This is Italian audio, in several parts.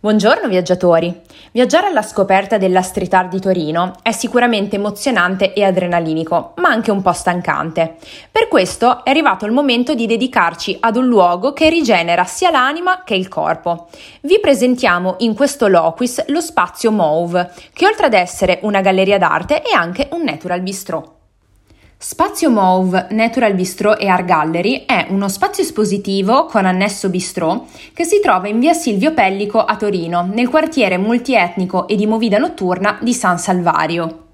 Buongiorno viaggiatori! Viaggiare alla scoperta della street art di Torino è sicuramente emozionante e adrenalinico, ma anche un po' stancante. Per questo è arrivato il momento di dedicarci ad un luogo che rigenera sia l'anima che il corpo. Vi presentiamo in questo loquis lo spazio Mauve, che oltre ad essere una galleria d'arte è anche un natural bistro. Spazio Mauve Natural Bistro e Art Gallery è uno spazio espositivo con annesso bistrò che si trova in via Silvio Pellico a Torino, nel quartiere multietnico e di movida notturna di San Salvario.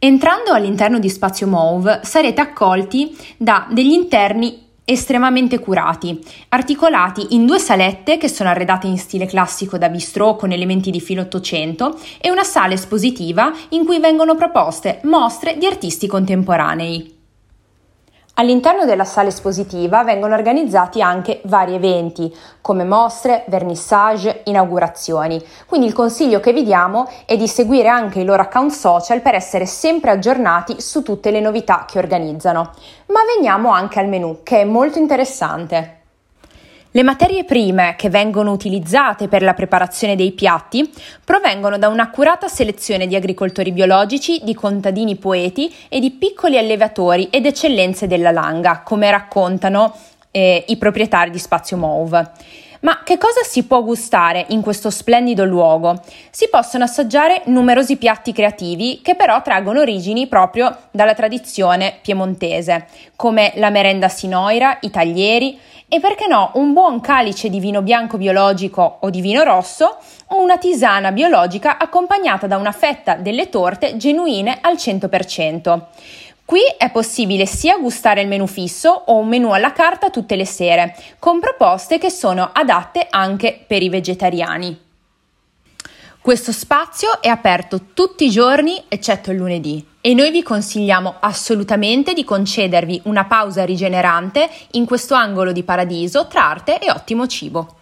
Entrando all'interno di Spazio Mauve sarete accolti da degli interni estremamente curati, articolati in due salette che sono arredate in stile classico da bistrò con elementi di filo 800 e una sala espositiva in cui vengono proposte mostre di artisti contemporanei. All'interno della sala espositiva vengono organizzati anche vari eventi, come mostre, vernissage, inaugurazioni. Quindi il consiglio che vi diamo è di seguire anche i loro account social per essere sempre aggiornati su tutte le novità che organizzano. Ma veniamo anche al menu, che è molto interessante. Le materie prime che vengono utilizzate per la preparazione dei piatti provengono da un'accurata selezione di agricoltori biologici, di contadini poeti e di piccoli allevatori ed eccellenze della langa, come raccontano eh, i proprietari di Spazio Mauve. Ma che cosa si può gustare in questo splendido luogo? Si possono assaggiare numerosi piatti creativi che però traggono origini proprio dalla tradizione piemontese, come la merenda sinoira, i taglieri e perché no un buon calice di vino bianco biologico o di vino rosso o una tisana biologica accompagnata da una fetta delle torte genuine al 100%. Qui è possibile sia gustare il menù fisso o un menù alla carta tutte le sere, con proposte che sono adatte anche per i vegetariani. Questo spazio è aperto tutti i giorni eccetto il lunedì e noi vi consigliamo assolutamente di concedervi una pausa rigenerante in questo angolo di paradiso tra arte e ottimo cibo.